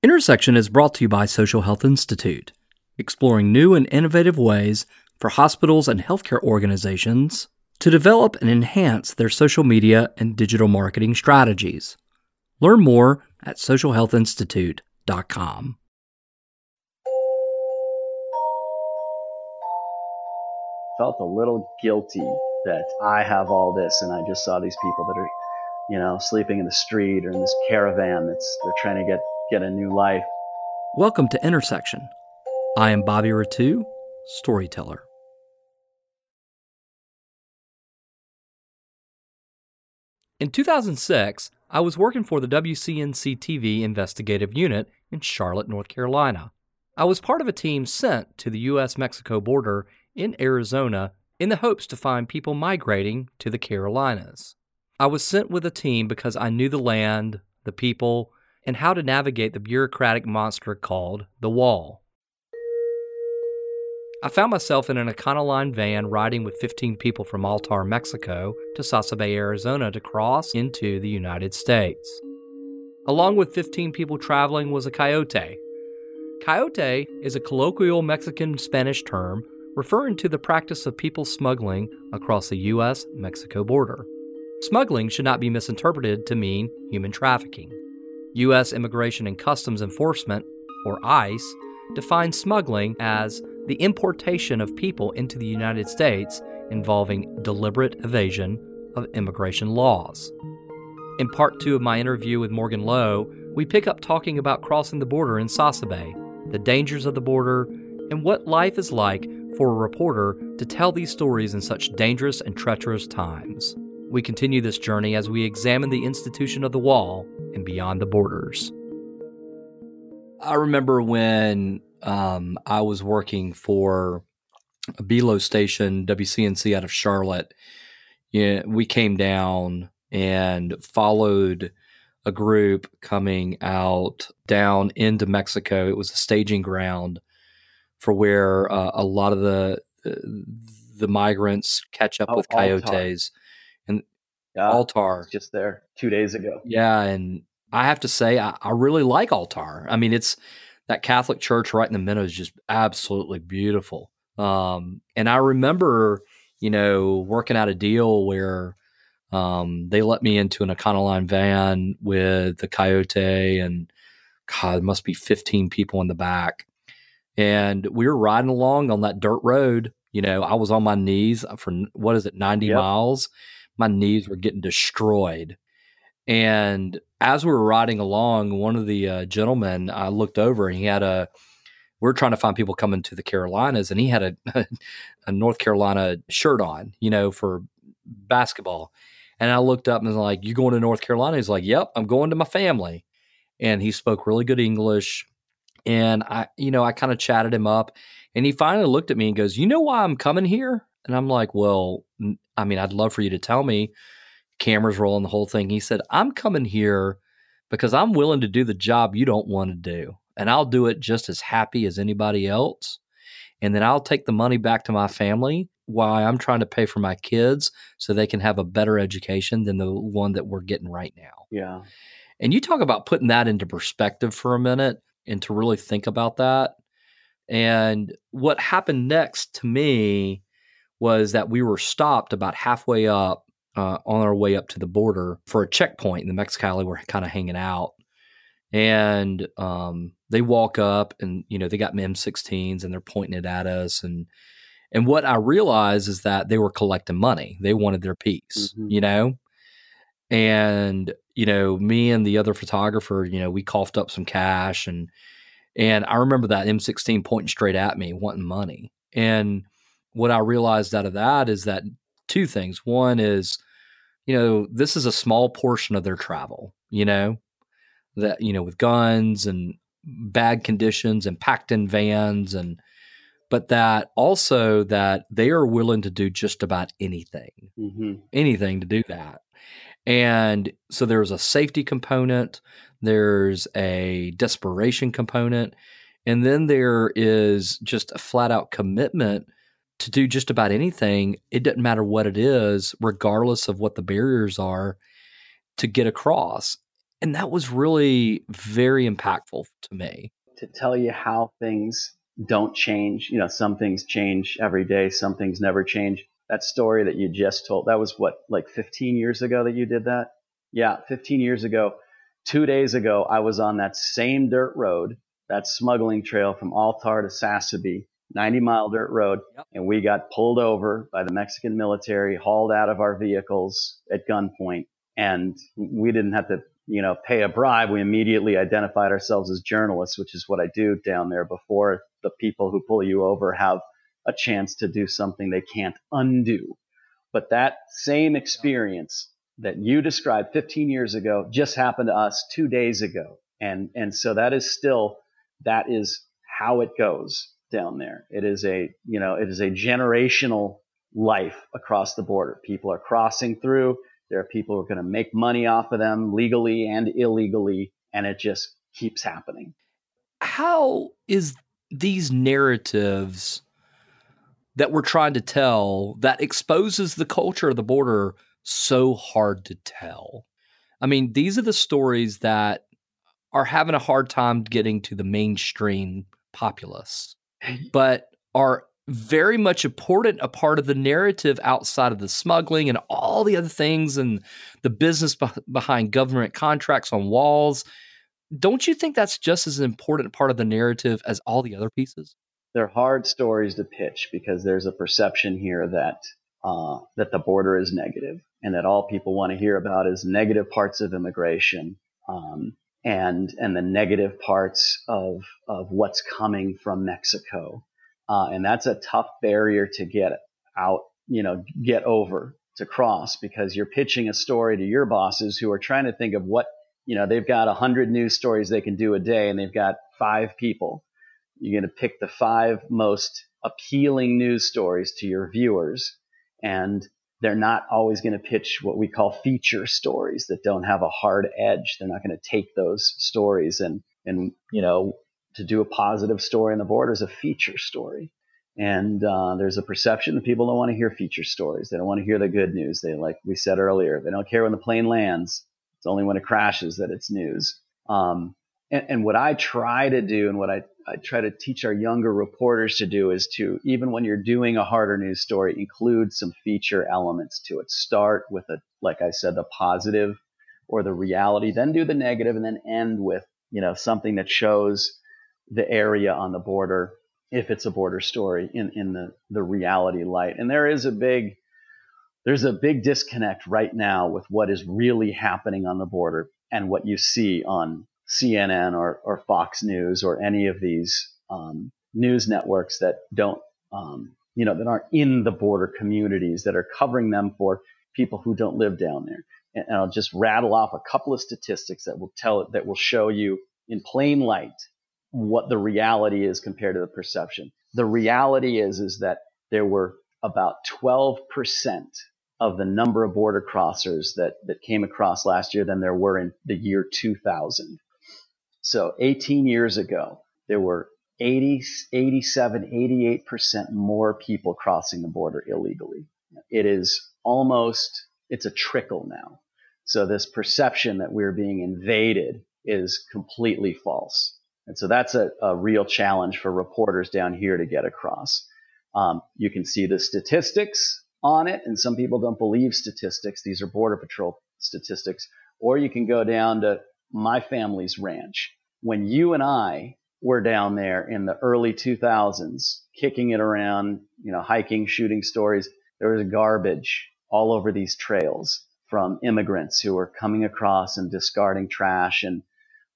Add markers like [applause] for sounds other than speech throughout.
Intersection is brought to you by Social Health Institute, exploring new and innovative ways for hospitals and healthcare organizations to develop and enhance their social media and digital marketing strategies. Learn more at socialhealthinstitute.com. Felt a little guilty that I have all this and I just saw these people that are, you know, sleeping in the street or in this caravan that's they're trying to get get a new life. Welcome to Intersection. I am Bobby Rettew, storyteller. In 2006, I was working for the WCNC TV investigative unit in Charlotte, North Carolina. I was part of a team sent to the U.S. Mexico border in Arizona in the hopes to find people migrating to the Carolinas. I was sent with a team because I knew the land, the people, and how to navigate the bureaucratic monster called the Wall. I found myself in an Econoline van riding with 15 people from Altar, Mexico to Sasabe, Arizona to cross into the United States. Along with 15 people traveling was a coyote. Coyote is a colloquial Mexican Spanish term referring to the practice of people smuggling across the U.S. Mexico border. Smuggling should not be misinterpreted to mean human trafficking. U.S. Immigration and Customs Enforcement, or ICE, defines smuggling as the importation of people into the United States involving deliberate evasion of immigration laws. In part two of my interview with Morgan Loew, we pick up talking about crossing the border in Sasabe, the dangers of the border, and what life is like for a reporter to tell these stories in such dangerous and treacherous times. We continue this journey as we examine the institution of the wall and beyond the borders. I remember when um, I was working for a Belo station, WCNC out of Charlotte. Yeah, we came down and followed a group coming out down into Mexico. It was a staging ground for where uh, a lot of the the migrants catch up oh, with coyotes and Altar just there two days ago. Yeah, and I have to say I, I really like Altar. I mean, it's that Catholic church right in the middle is just absolutely beautiful. Um, and I remember, you know, working out a deal where um, they let me into an Econoline van with the Coyote, and God, there must be 15 people in the back. And we were riding along on that dirt road. You know, I was on my knees for what is it, 90 yep. miles. My knees were getting destroyed. And as we were riding along, one of the uh, gentlemen, I looked over and he had a, we're trying to find people coming to the Carolinas, and he had a, [laughs] a North Carolina shirt on, you know, for basketball. And I looked up and was like, You going to North Carolina? He's like, Yep, I'm going to my family. And he spoke really good English. And I, you know, I kind of chatted him up. And he finally looked at me and goes, You know why I'm coming here? And I'm like, Well, I mean, I'd love for you to tell me cameras rolling, the whole thing. He said, I'm coming here because I'm willing to do the job you don't want to do. And I'll do it just as happy as anybody else. And then I'll take the money back to my family while I'm trying to pay for my kids so they can have a better education than the one that we're getting right now. Yeah. And you talk about putting that into perspective for a minute and to really think about that. And what happened next to me was that we were stopped about halfway up uh, on our way up to the border for a checkpoint in the Mexicali. We're kind of hanging out, and um, they walk up, and you know they got M16s, and they're pointing it at us, and and what I realized is that they were collecting money. They wanted their piece, mm-hmm. you know, and you know me and the other photographer, you know, we coughed up some cash, and and I remember that M16 pointing straight at me, wanting money, and what I realized out of that is that two things. One is, you know, this is a small portion of their travel, you know, that, you know, with guns and bad conditions and packed in vans and, but that also that they are willing to do just about anything, mm-hmm. anything to do that. And so there's a safety component, there's a desperation component, and then there is just a flat out commitment to do just about anything. It doesn't matter what it is, regardless of what the barriers are to get across. And that was really very impactful to me. To tell you how things don't change, you know, some things change every day, some things never change. That story that you just told, that was what, like 15 years ago that you did that? Yeah, 15 years ago. Two days ago, I was on that same dirt road, that smuggling trail from Altar to Sasabe, 90 mile dirt road, yep. and we got pulled over by the Mexican military, hauled out of our vehicles at gunpoint, and we didn't have to, you know, pay a bribe. We immediately identified ourselves as journalists, which is what I do down there before the people who pull you over have a chance to do something they can't undo. But that same experience that you described 15 years ago just happened to us two days ago. And, and so that is still, that is how it goes down there. It is a, you know, it is a generational life across the border. People are crossing through. There are people who are going to make money off of them legally and illegally. And it just keeps happening. How is these narratives that we're trying to tell that exposes the culture of the border so hard to tell. I mean, these are the stories that are having a hard time getting to the mainstream populace, but are very much important a part of the narrative outside of the smuggling and all the other things and the business be- behind government contracts on walls. Don't you think that's just as important part of the narrative as all the other pieces? They're hard stories to pitch because there's a perception here that uh, that the border is negative and that all people want to hear about is negative parts of immigration um, and and the negative parts of of what's coming from Mexico, uh, and that's a tough barrier to get out, you know, get over to cross because you're pitching a story to your bosses who are trying to think of what you know they've got a hundred news stories they can do a day and they've got five people. You're going to pick the five most appealing news stories to your viewers and they're not always going to pitch what we call feature stories that don't have a hard edge. They're not going to take those stories and, and, you know, to do a positive story on the board is a feature story. And uh, there's a perception that people don't want to hear feature stories. They don't want to hear the good news. They, like we said earlier, they don't care when the plane lands. It's only when it crashes that it's news. Um, and, and, what I try to do and what I, I try to teach our younger reporters to do is to, even when you're doing a harder news story, include some feature elements to it. Start with a, like I said, the positive or the reality, then do the negative and then end with, you know, something that shows the area on the border, if it's a border story in, in the, the reality light. And there is a big, there's a big disconnect right now with what is really happening on the border and what you see on CNN or, or Fox News or any of these um, news networks that don't, um, you know, that aren't in the border communities that are covering them for people who don't live down there. And, and I'll just rattle off a couple of statistics that will tell that will show you in plain light what the reality is compared to the perception. The reality is is that there were about 12% of the number of border crossers that, that came across last year than there were in the year 2000. So 18 years ago, there were 80, 87, 88% more people crossing the border illegally. It is almost, it's a trickle now. So this perception that we're being invaded is completely false. And so that's a, a real challenge for reporters down here to get across. Um, you can see the statistics on it, and some people don't believe statistics. These are Border Patrol statistics. Or you can go down to my family's ranch when you and I were down there in the early 2000s, kicking it around, you know, hiking, shooting stories, there was garbage all over these trails from immigrants who were coming across and discarding trash and,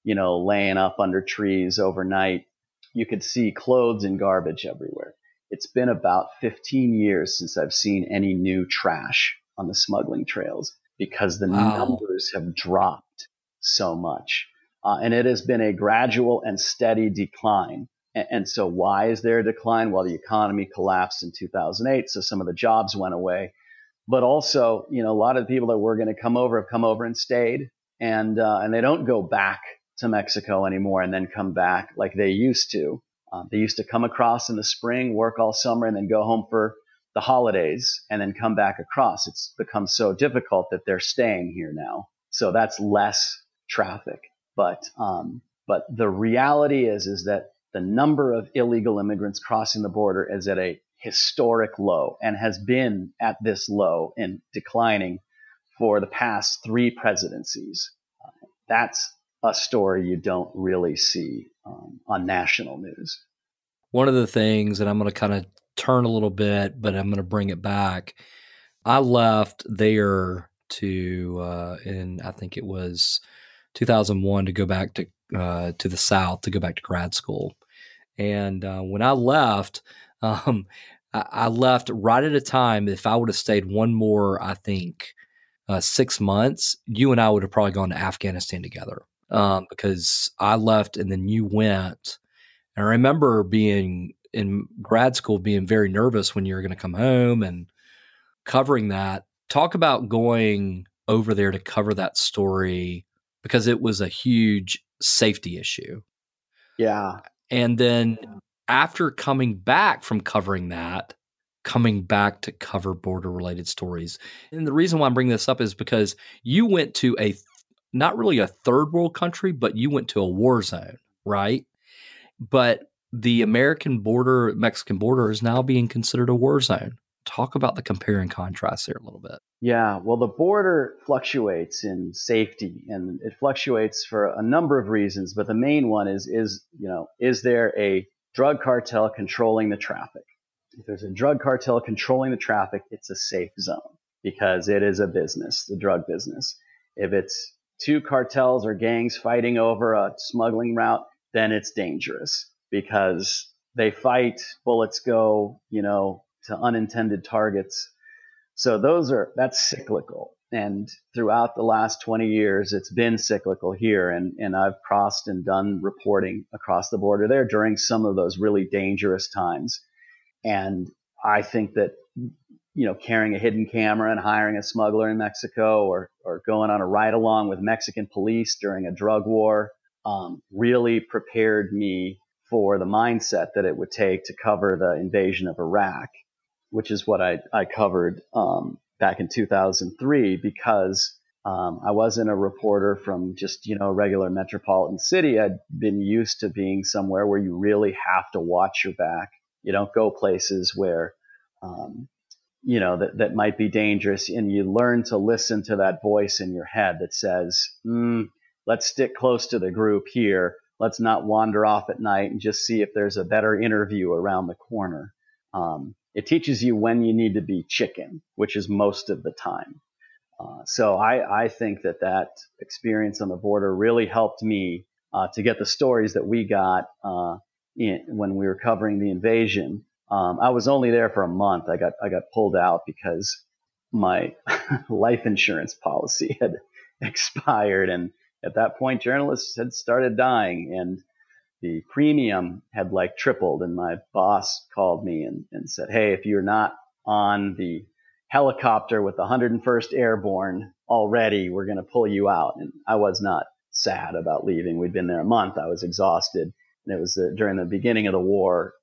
you know, laying up under trees overnight. You could see clothes and garbage everywhere. It's been about 15 years since I've seen any new trash on the smuggling trails because the wow. numbers have dropped so much. Uh, and it has been a gradual and steady decline. And, and, so, why is there a decline? Well, the economy collapsed in 2008, so some of the jobs went away. But also, you know, a lot of the people that were going to come over have come over and stayed, and uh, and they don't go back to Mexico anymore and then come back like they used to. Uh, they used to come across in the spring, work all summer, and then go home for the holidays and then come back across. It's become so difficult that they're staying here now. So that's less traffic. But um, but the reality is is that the number of illegal immigrants crossing the border is at a historic low and has been at this low and declining for the past three presidencies. That's a story you don't really see um, on national news. One of the things, and I'm going to kind of turn a little bit, but I'm going to bring it back. I left there to, uh, in I think it was 2001 to go back to uh, to the South to go back to grad school. And uh, when I left, [laughs] um, I, I, left right at a time. If I would have stayed one more, I think uh, six months, you and I would have probably gone to Afghanistan together um, because I left and then you went. And I remember being in grad school, being very nervous when you were going to come home and covering that. Talk about going over there to cover that story because it was a huge safety issue. Yeah. And then after coming back from covering that, coming back to cover border related stories. And the reason why I'm bringing this up is because you went to a not really a third world country, but you went to a war zone, right? But the American border, Mexican border is now being considered a war zone. Talk about the compare and contrast there a little bit. Yeah, well, the border fluctuates in safety, and it fluctuates for a number of reasons. But the main one is, is you know, is there a drug cartel controlling the traffic? If there's a drug cartel controlling the traffic, it's a safe zone because it is a business, the drug business. If it's two cartels or gangs fighting over a smuggling route, then it's dangerous because they fight, bullets go, you know, to unintended targets so those are that's cyclical. And throughout the last 20 years, it's been cyclical here. And, and I've crossed and done reporting across the border there during some of those really dangerous times. And I think that, you know, carrying a hidden camera and hiring a smuggler in Mexico or, or going on a ride along with Mexican police during a drug war um, really prepared me for the mindset that it would take to cover the invasion of Iraq which is what I, I covered um, back in 2003 because um, I wasn't a reporter from just, you know, a regular metropolitan city. I'd been used to being somewhere where you really have to watch your back. You don't go places where, um, you know, that, that might be dangerous. And you learn to listen to that voice in your head that says, mm, let's stick close to the group here. Let's not wander off at night and just see if there's a better interview around the corner. Um, it teaches you when you need to be chicken, which is most of the time. Uh, so I, I, think that that experience on the border really helped me uh, to get the stories that we got uh, in, when we were covering the invasion. Um, I was only there for a month. I got I got pulled out because my [laughs] life insurance policy [laughs] had expired, and at that point, journalists had started dying, and the premium had like tripled and my boss called me and, and said, Hey, if you're not on the helicopter with the 101st Airborne already, we're going to pull you out. And I was not sad about leaving. We'd been there a month. I was exhausted. And it was uh, during the beginning of the war.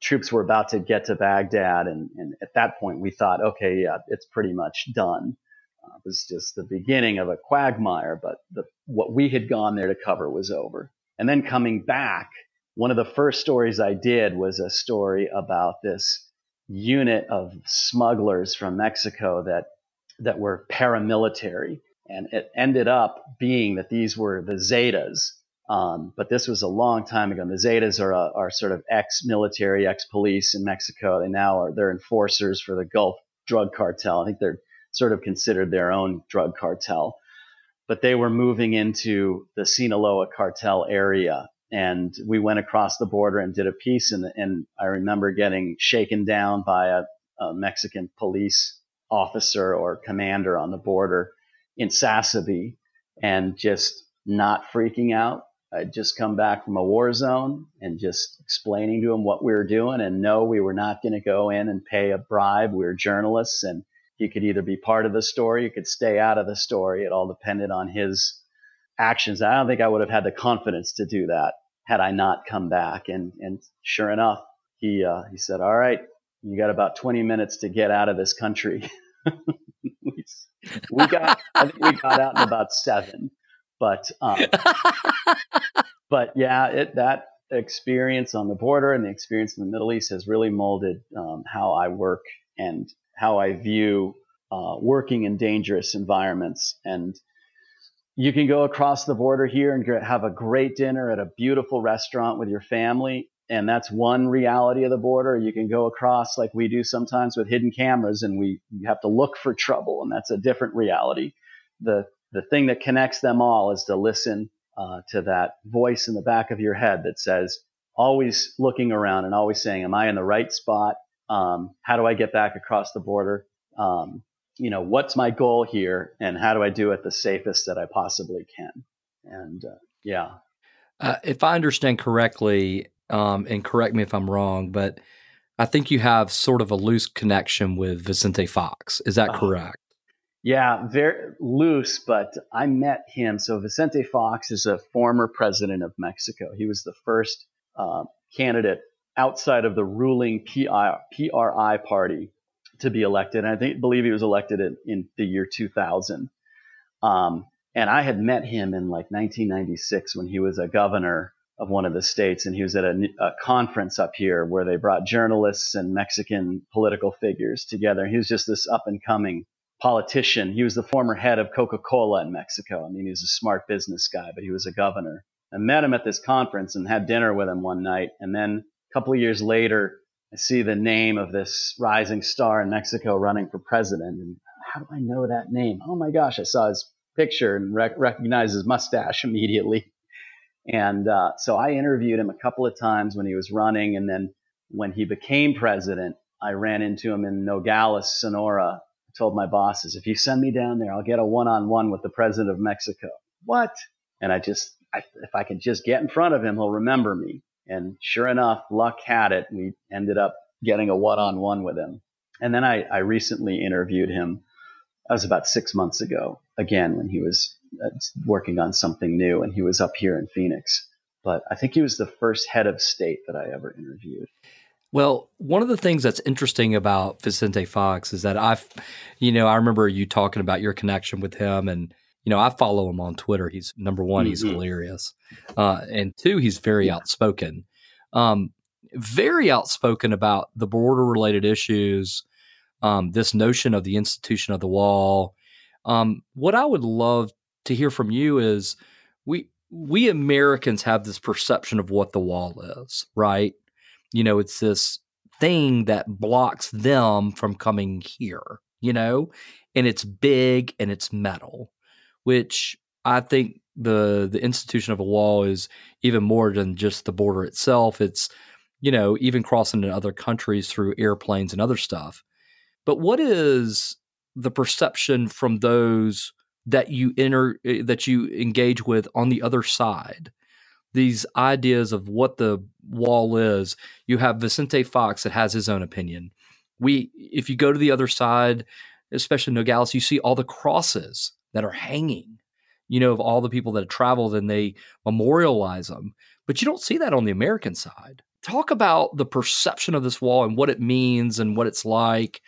Troops were about to get to Baghdad. And, and at that point, we thought, okay, yeah, it's pretty much done. Uh, it was just the beginning of a quagmire, but the, what we had gone there to cover was over. And then coming back, one of the first stories I did was a story about this unit of smugglers from Mexico that that were paramilitary, and it ended up being that these were the Zetas. Um, but this was a long time ago. And the Zetas are, a, are sort of ex-military, ex-police in Mexico. They now are they're enforcers for the Gulf drug cartel. I think they're sort of considered their own drug cartel but they were moving into the Sinaloa cartel area. And we went across the border and did a piece. And, and I remember getting shaken down by a, a Mexican police officer or commander on the border in Sasabe and just not freaking out. I'd just come back from a war zone and just explaining to him what we were doing and no, we were not going to go in and pay a bribe. We were journalists and he could either be part of the story, he could stay out of the story. It all depended on his actions. I don't think I would have had the confidence to do that had I not come back. And and sure enough, he uh, he said, "All right, you got about 20 minutes to get out of this country." [laughs] we got I think we got out in about seven. But um, [laughs] but yeah, it, that experience on the border and the experience in the Middle East has really molded um, how I work and how I view uh, working in dangerous environments. And you can go across the border here and have a great dinner at a beautiful restaurant with your family. And that's one reality of the border. You can go across like we do sometimes with hidden cameras and we you have to look for trouble. And that's a different reality. The, the thing that connects them all is to listen uh, to that voice in the back of your head that says, always looking around and always saying, Am I in the right spot? Um, how do I get back across the border? Um, you know, what's my goal here and how do I do it the safest that I possibly can? And uh, yeah. Uh, if I understand correctly, um, and correct me if I'm wrong, but I think you have sort of a loose connection with Vicente Fox. Is that uh, correct? Yeah, very loose, but I met him. So Vicente Fox is a former president of Mexico. He was the first uh, candidate outside of the ruling PRI party to be elected. And I think believe he was elected in, in the year 2000. Um, and I had met him in like 1996 when he was a governor of one of the states, and he was at a, a, conference up here where they brought journalists and Mexican political figures together. He was just this up and coming politician. He was the former head of Coca Cola in Mexico. I mean, he was a smart business guy, but he was a governor. I met him at this conference and had dinner with him one night. And then couple of years later, I see the name of this rising star in Mexico running for president. And how do I know that name? Oh my gosh, I saw his picture and rec- recognized his mustache [laughs] immediately. And uh, so I interviewed him a couple of times when he was running. And then when he became president, I ran into him in Nogales, Sonora, told my bosses, if you send me down there, I'll get a one on one with the president of Mexico. What? And I just, I, if I can just get in front of him, he'll remember me. And sure enough, luck had it. We ended up getting a one on one with him. And then I, I recently interviewed him. That was about six months ago, again, when he was uh, working on something new and he was up here in Phoenix. But I think he was the first head of state that I ever interviewed. Well, one of the things that's interesting about Vicente Fox is that I've, you know, I remember you talking about your connection with him, and you know, I follow him on Twitter. He's number one, mm-hmm. he's hilarious, uh, and two, he's very outspoken, um, very outspoken about the border-related issues. Um, this notion of the institution of the wall. Um, what I would love to hear from you is we we Americans have this perception of what the wall is, right? you know, it's this thing that blocks them from coming here, you know, and it's big and it's metal, which I think the the institution of a wall is even more than just the border itself. It's you know even crossing to other countries through airplanes and other stuff. But what is the perception from those that you enter eh, that you engage with on the other side? these ideas of what the wall is. You have Vicente Fox that has his own opinion. We, if you go to the other side, especially Nogales, you see all the crosses that are hanging. You know, of all the people that have traveled and they memorialize them, but you don't see that on the American side. Talk about the perception of this wall and what it means and what it's like,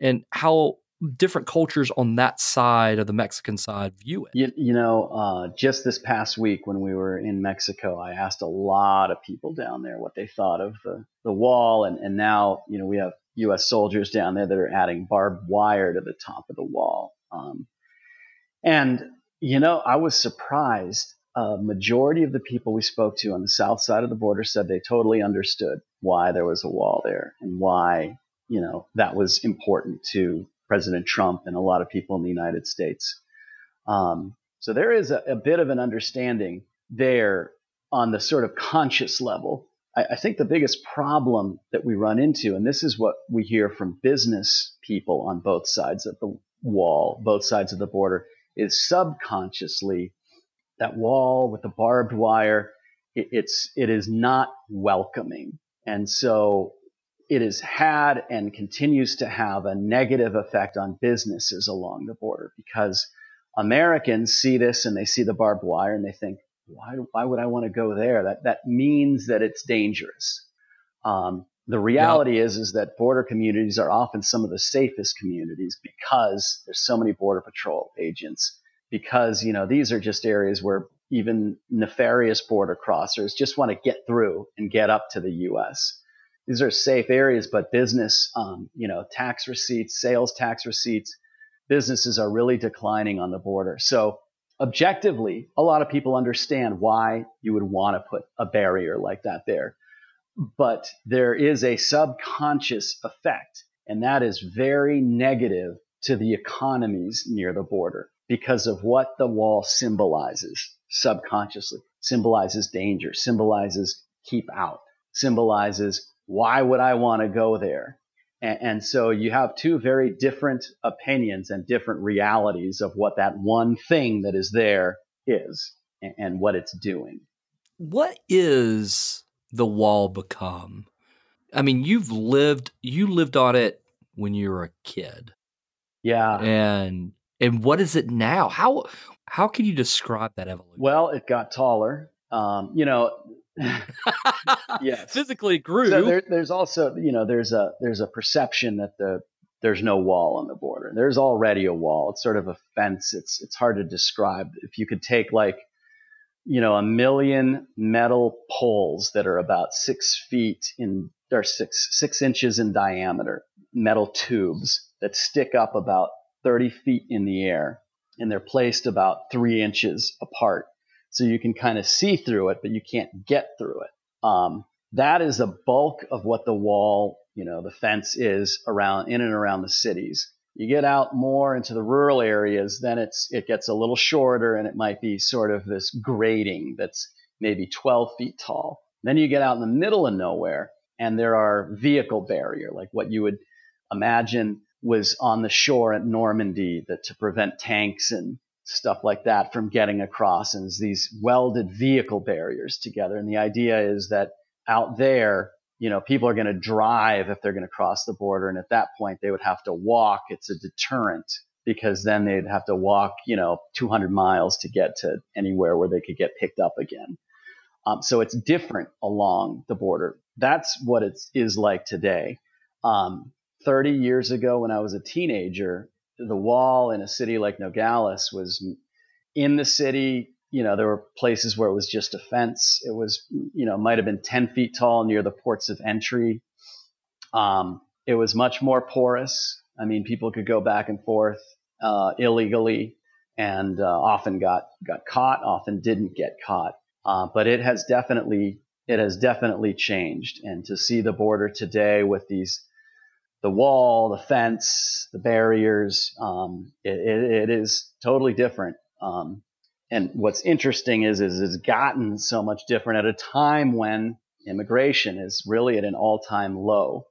and how different cultures on that side of the Mexican side view it. You, you know, uh, just this past week when we were in Mexico, I asked a lot of people down there what they thought of the, the wall. And, and now, you know, we have U.S. soldiers down there that are adding barbed wire to the top of the wall. Um, and, you know, I was surprised. A majority of the people we spoke to on the south side of the border said they totally understood why there was a wall there and why, you know, that was important to President Trump and a lot of people in the United States. Um, so there is a, a, bit of an understanding there on the sort of conscious level. I, I think the biggest problem that we run into, and this is what we hear from business people on both sides of the wall, both sides of the border, is subconsciously that wall with the barbed wire. It, it's it is not welcoming, and so it has had and continues to have a negative effect on businesses along the border because Americans see this and they see the barbed wire and they think, why, why would I want to go there? That, that means that it's dangerous. Um, the reality is, is that border communities are often some of the safest communities because there's so many border patrol agents because, you know, these are just areas where even nefarious border crossers just want to get through and get up to the U.S. These are safe areas, but business, um, you know, tax receipts, sales tax receipts, businesses are really declining on the border. So objectively, a lot of people understand why you would want to put a barrier like that there. But there is a subconscious effect, and that is very negative to the economies near the border because of what the wall symbolizes subconsciously. Symbolizes danger, symbolizes keep out, symbolizes why would I want to go there? And, and, so you have two very different opinions and different realities of what that one thing that is there is and, and what it's doing. What is the wall become? I mean, you've lived you lived on it when you were a kid. Yeah. And and what is it now? How how can you describe that evolution? Well, it got taller. Um, you know, [laughs] yeah, physically grew. So there, there's also, you know, there's a there's a perception that the there's no wall on the border. There's already a wall. It's sort of a fence. It's it's hard to describe. If you could take like, you know, a million metal poles that are about six feet in or six six inches in diameter, metal tubes that stick up about 30 feet in the air, and they're placed about three inches apart so you can kind of see through it, but you can't get through it. Um, that is the bulk of what the wall, you know, the fence is around in and around the cities. You get out more into the rural areas, then it's it gets a little shorter, and it might be sort of this grating that's maybe 12 feet tall. Then you get out in the middle of nowhere, and there are vehicle barrier, like what you would imagine was on the shore at Normandy that to prevent tanks and stuff like that from getting across and these welded vehicle barriers together. And the idea is that out there, you know, people are going to drive if they're going to cross the border. And at that point, they would have to walk. It's a deterrent because then they'd have to walk, you know, 200 miles to get to anywhere where they could get picked up again. Um, so it's different along the border. That's what it is like today. Um, 30 years ago, when I was a teenager, the wall in a city like Nogales was in the city. You know, there were places where it was just a fence. It was, you know, might have been 10 feet tall near the ports of entry. Um, it was much more porous. I mean, people could go back and forth uh, illegally and uh, often got, got caught, often didn't get caught. Uh, but it has definitely, it has definitely changed. And to see the border today with these the wall, the fence, the barriers. Um, it, it, it is totally different. Um, and what's interesting is, is it's gotten so much different at a time when immigration is really at an all-time low.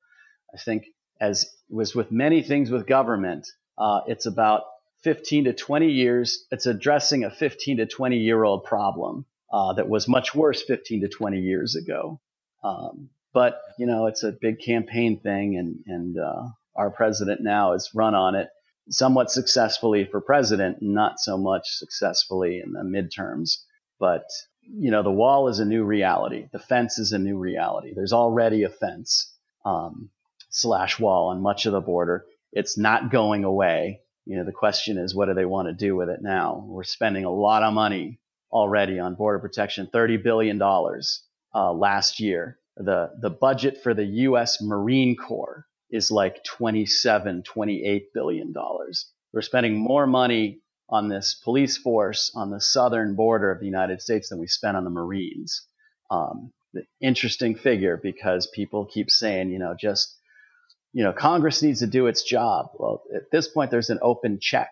I think, as was with many things with government, uh, it's about 15 to 20 years. It's addressing a 15 to 20 year old problem uh, that was much worse 15 to 20 years ago. Um, but you know, it's a big campaign thing, and and uh, our president now is run on it somewhat successfully for president, not so much successfully in the midterms. But you know, the wall is a new reality. The fence is a new reality. There's already a fence um, slash wall on much of the border. It's not going away. You know, the question is, what do they want to do with it now? We're spending a lot of money already on border protection, $30 billion uh, last year the the budget for the U.S. Marine Corps is like 27, 28 billion dollars. We're spending more money on this police force on the southern border of the United States than we spent on the Marines. Um, the interesting figure because people keep saying, you know, just you know, Congress needs to do its job. Well, at this point, there's an open check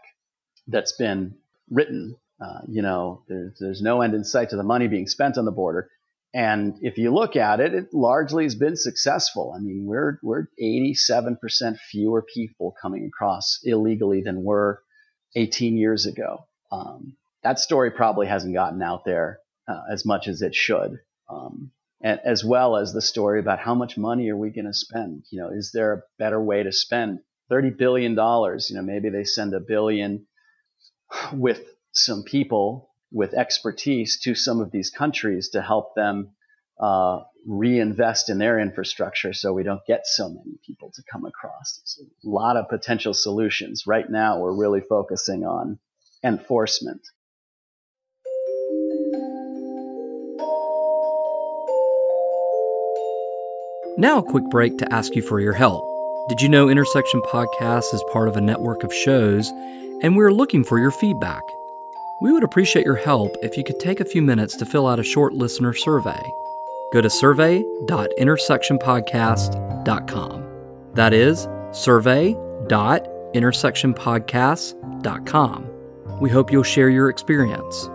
that's been written. Uh, you know, there's, there's no end in sight to the money being spent on the border. And if you look at it, it largely has been successful. I mean, we're we're 87% fewer people coming across illegally than were 18 years ago. Um, that story probably hasn't gotten out there uh, as much as it should, um, and as well as the story about how much money are we going to spend? You know, is there a better way to spend 30 billion dollars? You know, maybe they send a billion with some people with expertise to some of these countries to help them uh, reinvest in their infrastructure so we don't get so many people to come across. There's a lot of potential solutions. Right now, we're really focusing on enforcement. Now, a quick break to ask you for your help. Did you know Intersection Podcast is part of a network of shows, and we're looking for your feedback? We would appreciate your help if you could take a few minutes to fill out a short listener survey. Go to survey.intersectionpodcast.com. That is survey.intersectionpodcast.com. We hope you'll share your experience.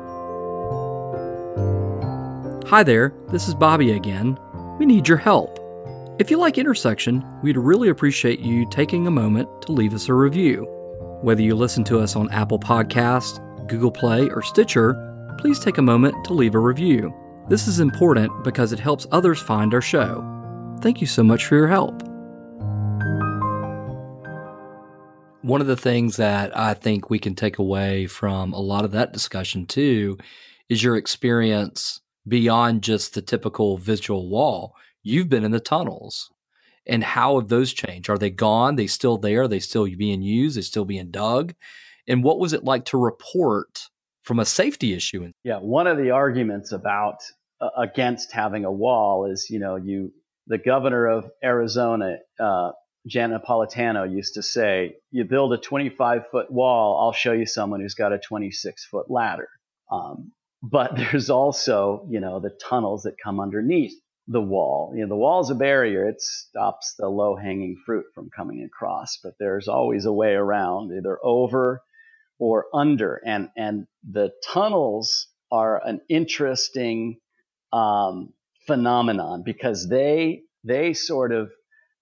Hi there, this is Bobby again. We need your help. If you like Intersection, we'd really appreciate you taking a moment to leave us a review. Whether you listen to us on Apple Podcasts, Google Play, or Stitcher, please take a moment to leave a review. This is important because it helps others find our show. Thank you so much for your help. One of the things that I think we can take away from a lot of that discussion too is your experience beyond just the typical visual wall. You've been in the tunnels. And how have those changed? Are they gone? They still there? Are they still being used? They still being dug? And what was it like to report from a safety issue? Yeah, one of the arguments about uh, against having a wall is, you know, you the governor of Arizona, uh, Janet Napolitano, used to say, "You build a 25 foot wall, I'll show you someone who's got a 26 foot ladder." Um, but [laughs] there's also, you know, the tunnels that come underneath the wall. You know, the wall's a barrier. It stops the low hanging fruit from coming across, but there's always a way around, either over or under. And, and the tunnels are an interesting um, phenomenon because they, they sort of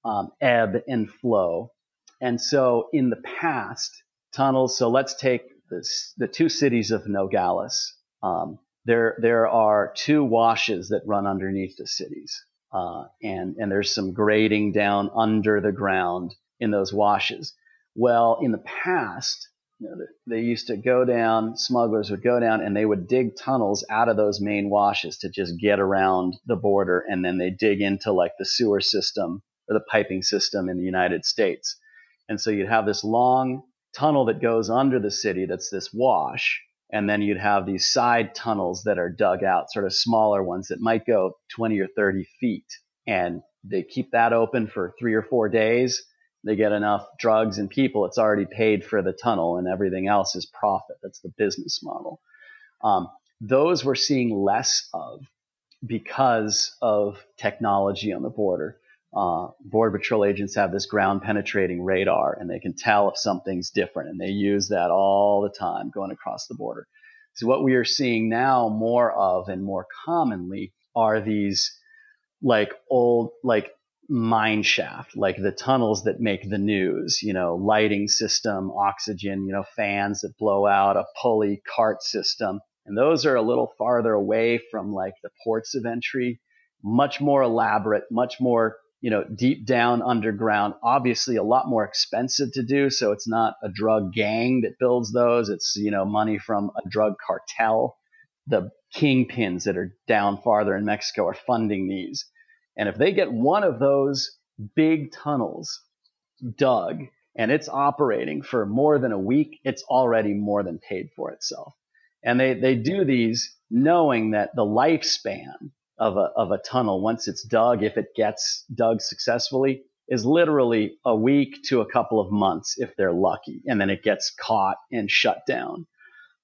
um, ebb and flow. And so in the past, tunnels, so let's take this, the two cities of Nogales. Um, there, there are two washes that run underneath the cities. Uh, and, and there's some grading down under the ground in those washes. Well, in the past, know, they used to go down, smugglers would go down and they would dig tunnels out of those main washes to just get around the border. And then they dig into like the sewer system or the piping system in the United States. And so you'd have this long tunnel that goes under the city that's this wash. And then you'd have these side tunnels that are dug out, sort of smaller ones that might go 20 or 30 feet. And they keep that open for three or four days they get enough drugs and people, it's already paid for the tunnel, and everything else is profit. That's the business model. Um, those we're seeing less of because of technology on the border. Uh, Border Patrol agents have this ground penetrating radar, and they can tell if something's different, and they use that all the time going across the border. So, what we are seeing now more of and more commonly are these like old, like mine shaft, like the tunnels that make the news, you know, lighting system, oxygen, you know, fans that blow out, a pulley cart system. And those are a little farther away from like the ports of entry, much more elaborate, much more, you know, deep down underground, obviously a lot more expensive to do. So it's not a drug gang that builds those. It's, you know, money from a drug cartel. The kingpins that are down farther in Mexico are funding these. And if they get one of those big tunnels dug and it's operating for more than a week, it's already more than paid for itself. And they, they do these knowing that the lifespan of a, of a tunnel, once it's dug, if it gets dug successfully, is literally a week to a couple of months if they're lucky. And then it gets caught and shut down.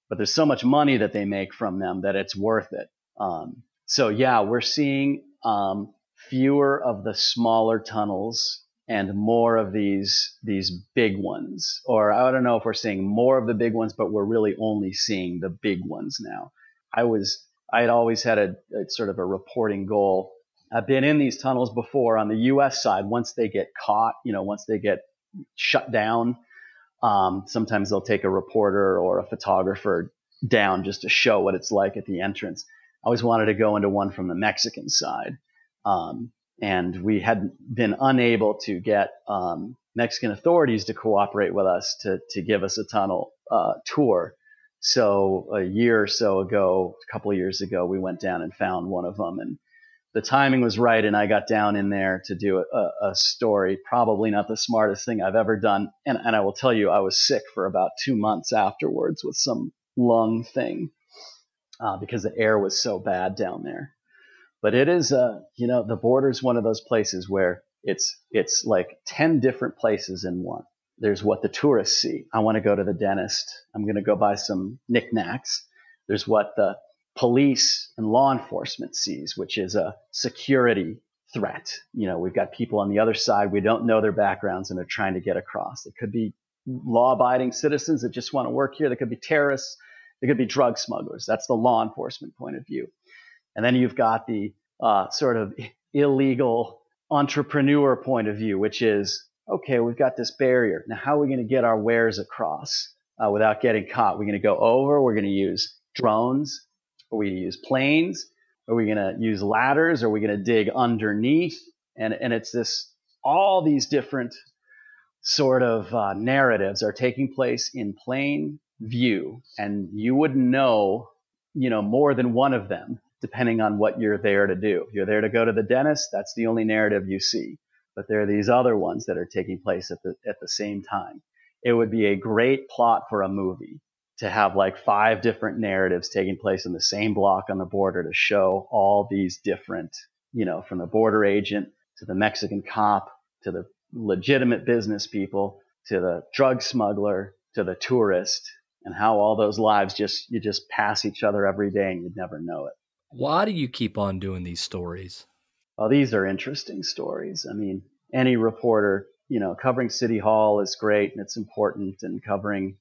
But there's so much money that they make from them that it's worth it. Um, so yeah, we're seeing um, fewer of the smaller tunnels and more of these these big ones. Or i don't know if we're seeing more of the big ones but we're really only seeing the big ones now. I was i had always had a, a sort of a reporting goal. I've been in these tunnels before on the us side once they get caught you know once they get shut down. Um, sometimes they'll take a reporter or a photographer down just to show what it's like at the entrance. I always wanted to go into one from the mexican side um, and we had been unable to get um, Mexican authorities to cooperate with us to, to give us a tunnel uh, tour. So a year or so ago, a couple of years ago, we went down and found one of them, and the timing was right, and I got down in there to do a, a story. Probably not the smartest thing I've ever done, and and I will tell you, I was sick for about two months afterwards with some lung thing uh, because the air was so bad down there. But it is, uh, you know, the border is one of those places where it's it's like ten different places in one. There's what the tourists see. I want to go to the dentist. I'm going to go buy some knickknacks. There's what the police and law enforcement sees, which is a security threat. You know, we've got people on the other side. We don't know their backgrounds and they're trying to get across. It could be law abiding citizens that just want to work here. There could be terrorists. There could be drug smugglers. That's the law enforcement point of view. And then you've got the uh, sort of [laughs] illegal entrepreneur point of view, which is okay, we've got this barrier. Now, how are we going to get our wares across uh, without getting caught? We're going to go over. We're going to use drones. Are we going to use planes? Are we going to use ladders? Are we going to dig underneath? And, and it's this, all these different sort of uh, narratives are taking place in plain view. And you wouldn't know, you know, more than one of them depending on what you're there to do. You're there to go to the dentist, that's the only narrative you see. But there are these other ones that are taking place at the, at the same time. It would be a great plot for a movie to have like five different narratives taking place in the same block on the border to show all these different, you know, from the border agent to the Mexican cop to the legitimate business people to the drug smuggler to the tourist and how all those lives just you just pass each other every day and you'd never know it. Why do you keep on doing these stories? Well, these are interesting stories. I mean, any reporter, you know, covering City Hall is great and it's important, and covering,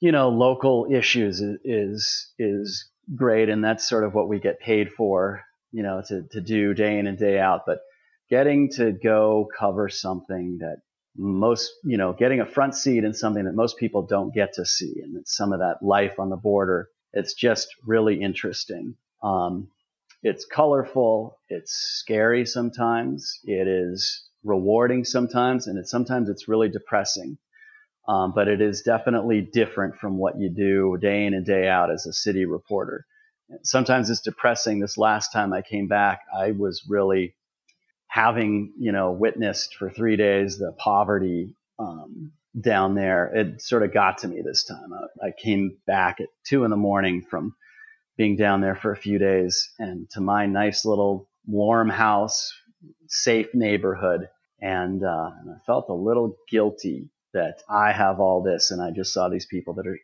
you know, local issues is is, is great, and that's sort of what we get paid for, you know, to to do day in and day out. But getting to go cover something that most, you know, getting a front seat in something that most people don't get to see, and it's some of that life on the border. It's just really interesting. Um, it's colorful. It's scary sometimes. It is rewarding sometimes, and it's sometimes it's really depressing. Um, but it is definitely different from what you do day in and day out as a city reporter. Sometimes it's depressing. This last time I came back, I was really having, you know, witnessed for three days the poverty um, down there. It sort of got to me this time. I, I came back at two in the morning from being down there for a few days and to my nice little warm house, safe neighborhood. And, uh, and I felt a little guilty that I have all this and I just saw these people that are,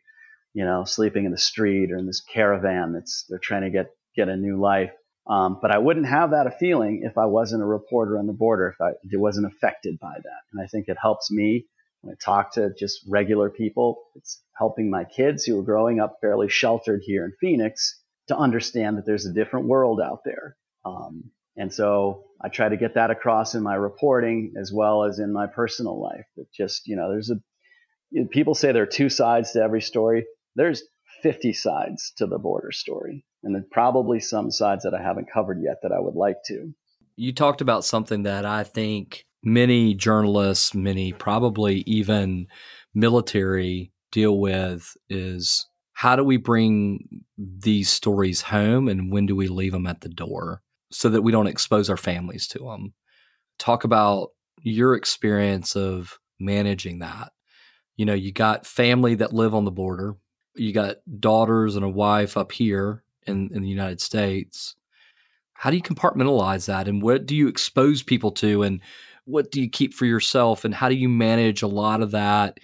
you know, sleeping in the street or in this caravan that's, they're trying to get, get a new life. Um, but I wouldn't have that feeling if I wasn't a reporter on the border, if I if wasn't affected by that. And I think it helps me when I talk to just regular people. It's helping my kids who are growing up fairly sheltered here in Phoenix to understand that there's a different world out there. Um, and so I try to get that across in my reporting as well as in my personal life. That just, you know, there's a, you know, people say there are two sides to every story. There's 50 sides to the border story. And then probably some sides that I haven't covered yet that I would like to. You talked about something that I think many journalists, many probably even military deal with is how do we bring these stories home and when do we leave them at the door so that we don't expose our families to them? Talk about your experience of managing that. You know, you got family that live on the border, you got daughters and a wife up here in, in the United States. How do you compartmentalize that and what do you expose people to and what do you keep for yourself and how do you manage a lot of that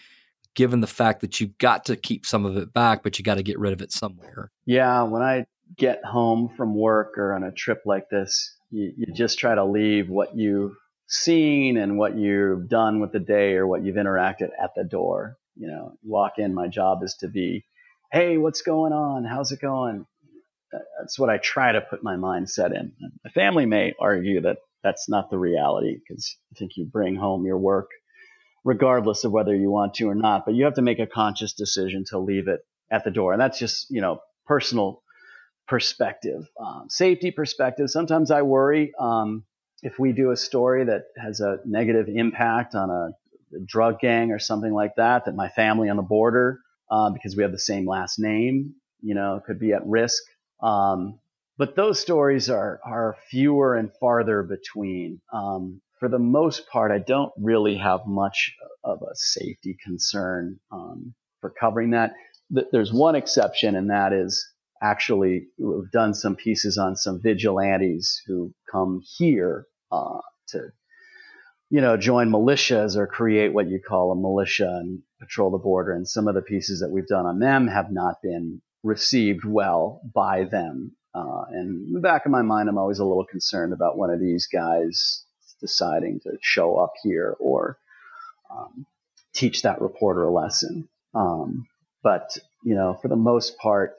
given the fact that you've got to keep some of it back, but you got to get rid of it somewhere. Yeah, when I get home from work or on a trip like this, you, you just try to leave what you've seen and what you've done with the day or what you've interacted at the door. You know, walk in, my job is to be, hey, what's going on? How's it going? That's what I try to put my mindset in. My family may argue that that's not the reality because I think you bring home your work regardless of whether you want to or not. But you have to make a conscious decision to leave it at the door. And that's just, you know, personal perspective, um, safety perspective. Sometimes I worry um, if we do a story that has a negative impact on a, a drug gang or something like that, that my family on the border, uh, because we have the same last name, you know, could be at risk. Um, but those stories are are fewer and farther between. Um, for the most part, I don't really have much of a safety concern um, for covering that. There's one exception, and that is actually we've done some pieces on some vigilantes who come here uh, to, you know, join militias or create what you call a militia and patrol the border. And some of the pieces that we've done on them have not been received well by them. Uh, and in the back of my mind, I'm always a little concerned about one of these guys deciding to show up here or um, teach that reporter a lesson. Um, but you know, for the most part,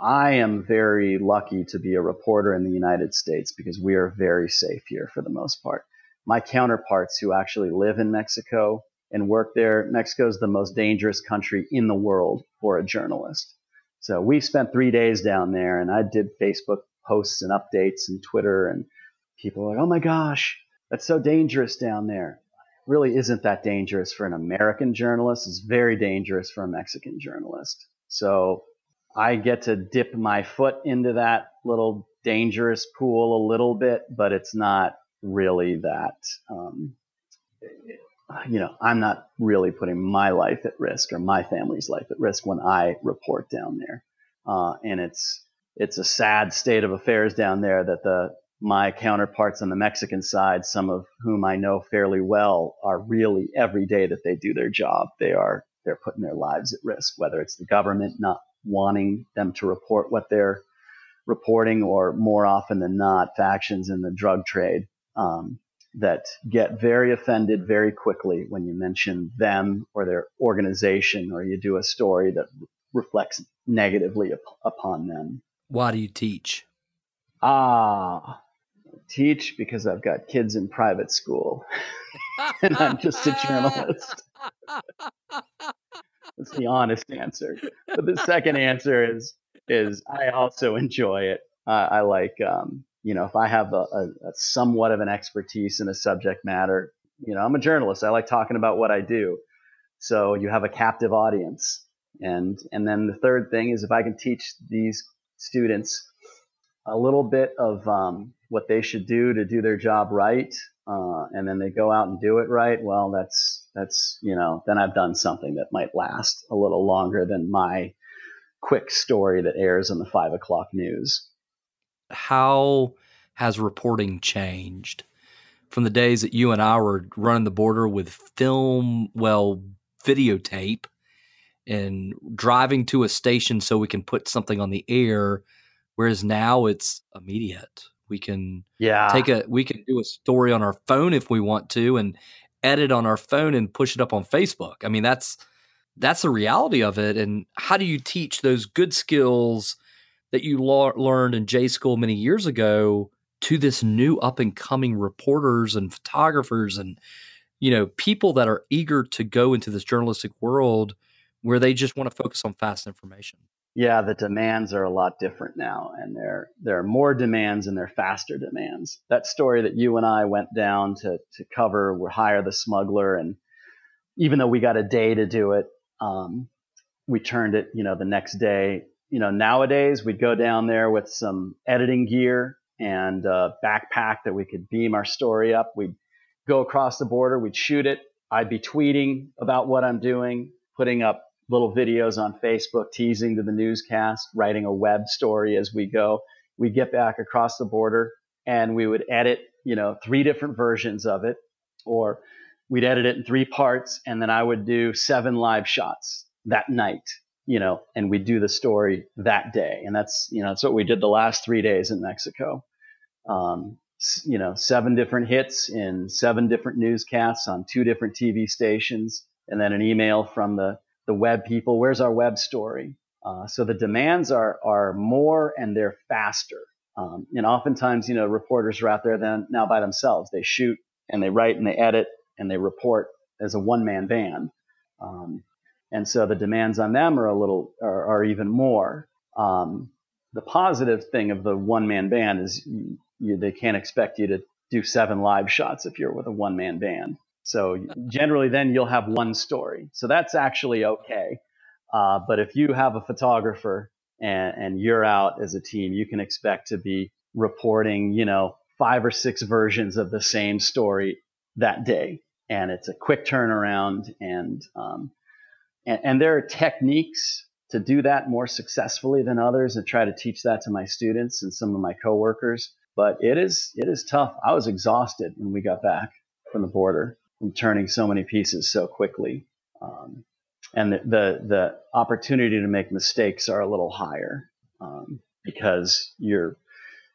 I am very lucky to be a reporter in the United States because we are very safe here for the most part. My counterparts who actually live in Mexico and work there, Mexico is the most dangerous country in the world for a journalist. So we spent three days down there and I did Facebook posts and updates and Twitter and people were like, oh my gosh, that's so dangerous down there. Really isn't that dangerous for an American journalist. It's very dangerous for a Mexican journalist. So I get to dip my foot into that little dangerous pool a little bit, but it's not really that. Um, you know, I'm not really putting my life at risk or my family's life at risk when I report down there. Uh, and it's it's a sad state of affairs down there that the my counterparts on the Mexican side, some of whom I know fairly well, are really every day that they do their job, they are they're putting their lives at risk, whether it's the government not wanting them to report what they're reporting, or more often than not, factions in the drug trade um, that get very offended very quickly when you mention them or their organization, or you do a story that reflects negatively up- upon them. Why do you teach? Ah, teach because I've got kids in private school [laughs] and I'm just a journalist. That's the honest answer. But the second answer is is I also enjoy it. Uh, I like um, you know if I have a, a, a somewhat of an expertise in a subject matter. You know, I'm a journalist. I like talking about what I do. So you have a captive audience. And and then the third thing is if I can teach these students a little bit of um, what they should do to do their job right, uh, and then they go out and do it right, well, that's that's you know, then I've done something that might last a little longer than my quick story that airs on the five o'clock news. How has reporting changed from the days that you and I were running the border with film, well, videotape, and driving to a station so we can put something on the air? Whereas now it's immediate. We can yeah. take a we can do a story on our phone if we want to and edit on our phone and push it up on Facebook. I mean, that's that's the reality of it. And how do you teach those good skills that you learned in J school many years ago to this new up and coming reporters and photographers and you know people that are eager to go into this journalistic world where they just want to focus on fast information? Yeah, the demands are a lot different now, and there there are more demands and they're faster demands. That story that you and I went down to to cover, we hire the smuggler, and even though we got a day to do it, um, we turned it, you know, the next day. You know, nowadays we'd go down there with some editing gear and a backpack that we could beam our story up. We'd go across the border, we'd shoot it. I'd be tweeting about what I'm doing, putting up little videos on Facebook teasing to the newscast, writing a web story as we go. We get back across the border and we would edit, you know, three different versions of it, or we'd edit it in three parts, and then I would do seven live shots that night, you know, and we'd do the story that day. And that's, you know, that's what we did the last three days in Mexico. Um, you know, seven different hits in seven different newscasts on two different TV stations, and then an email from the the web people. Where's our web story? Uh, so the demands are are more and they're faster. Um, and oftentimes, you know, reporters are out there then now by themselves. They shoot and they write and they edit and they report as a one man band. Um, and so the demands on them are a little are, are even more. Um, the positive thing of the one man band is you, they can't expect you to do seven live shots if you're with a one man band. So generally, then you'll have one story. So that's actually okay. Uh, but if you have a photographer and, and you're out as a team, you can expect to be reporting, you know, five or six versions of the same story that day. And it's a quick turnaround. And, um, and, and there are techniques to do that more successfully than others and try to teach that to my students and some of my coworkers. But it is, it is tough. I was exhausted when we got back from the border turning so many pieces so quickly. Um, and the, the, the opportunity to make mistakes are a little higher um, because you're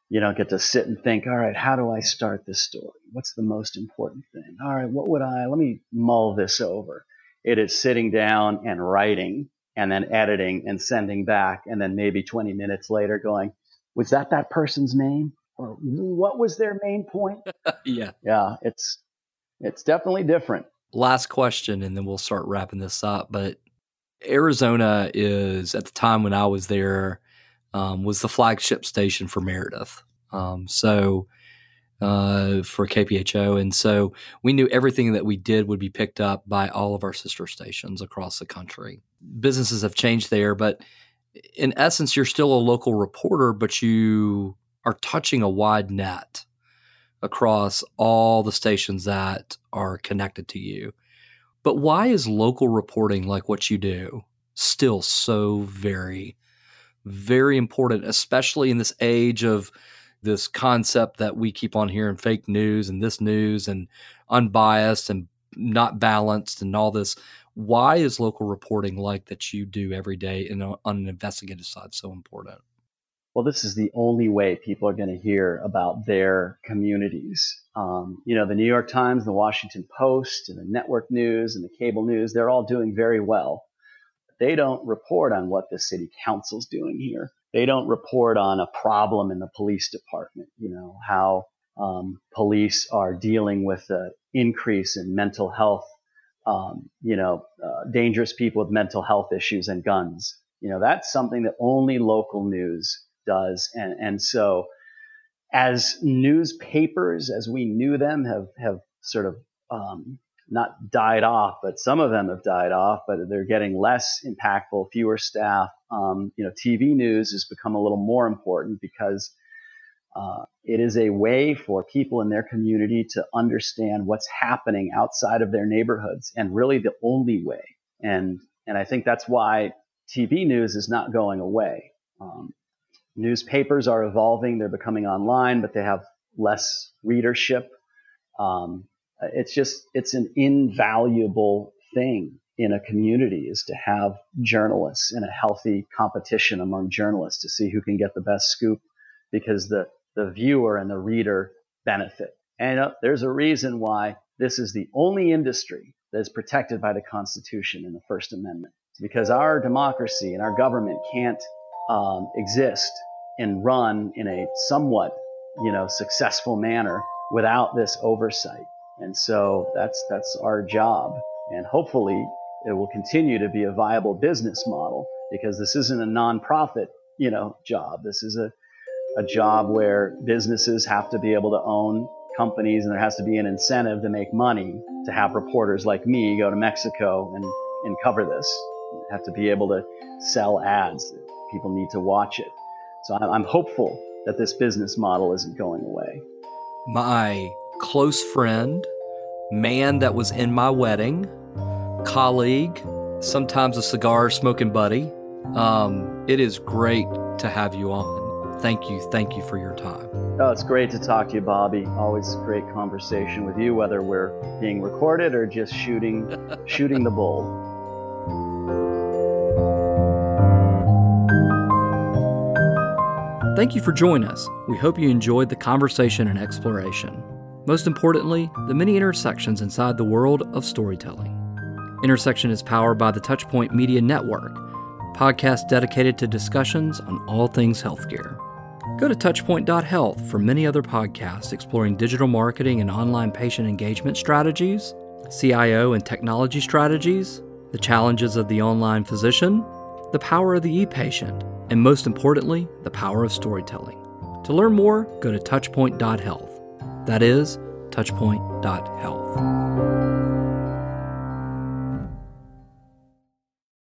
you don't get to sit and think all right how do i start this story? What's the most important thing? All right what would i let me mull this over. It is sitting down and writing and then editing and sending back and then maybe 20 minutes later going was that that person's name? Or what was their main point? [laughs] Yeah. Yeah it's it's definitely different. Last question and then we'll start wrapping this up but arizona is at the time when i was there um, was the flagship station for meredith. Um, so uh, for kpho and so we knew everything that we did would be picked up by all of our sister stations across the country. Businesses have changed there but in essence you're still a local reporter but you are touching a wide net across all the stations that are connected to you. But why is local reporting like what you do still so very, very important, especially in this age of this concept that we keep on hearing fake news and this news and unbiased and not balanced and all this? Why is local reporting like that you do every day in on an investigative side so important? Well, this is the only way people are going to hear about their communities. Um, you know, the New York Times, the Washington Post, and the network news and the cable news, they're all doing very well. They don't report on what the city council's doing here. They don't report on a problem in the police department, you know, how um, police are dealing with the increase in mental health, um, you know, uh, dangerous people with mental health issues and guns. You know, that's something that only local news does. And, and so as newspapers, as we knew them, have, have sort of um, not died off, but some of them have died off, but they're getting less impactful, fewer staff. Um, you know, TV news has become a little more important because uh, it is a way for people in their community to understand what's happening outside of their neighborhoods, and really the only way. And and I think that's why TV news is not going away. Um, newspapers are evolving; they're becoming online, but they have less readership. Um, it's just it's an invaluable thing in a community is to have journalists in a healthy competition among journalists to see who can get the best scoop because the the viewer and the reader benefit. And uh, there's a reason why this is the only industry that is protected by the Constitution and the First Amendment. It's because our democracy and our government can't um, exist and run in a somewhat, you know, successful manner without this oversight. And so that's that's our job, and hopefully it will continue to be a viable business model because this isn't a nonprofit, you know, job. This is a a job where businesses have to be able to own companies and there has to be an incentive to make money to have reporters like me go to Mexico and, and cover this. Have to be able to sell ads. People need to watch it. So I'm hopeful that this business model isn't going away. My close friend, man that was in my wedding, colleague, sometimes a cigar smoking buddy. Um, it is great to have you on. Thank you. Thank you for your time. Oh, it's great to talk to you, Bobby. Always great conversation with you, whether we're being recorded or just shooting [laughs] shooting the bull. Thank you for joining us. We hope you enjoyed the conversation and exploration. Most importantly, the many intersections inside the world of storytelling. Intersection is powered by the Touchpoint Media Network, podcast dedicated to discussions on all things healthcare. Go to touchpoint.health for many other podcasts exploring digital marketing and online patient engagement strategies, CIO and technology strategies, the challenges of the online physician, the power of the e patient, and most importantly, the power of storytelling. To learn more, go to touchpoint.health. That is touchpoint.health.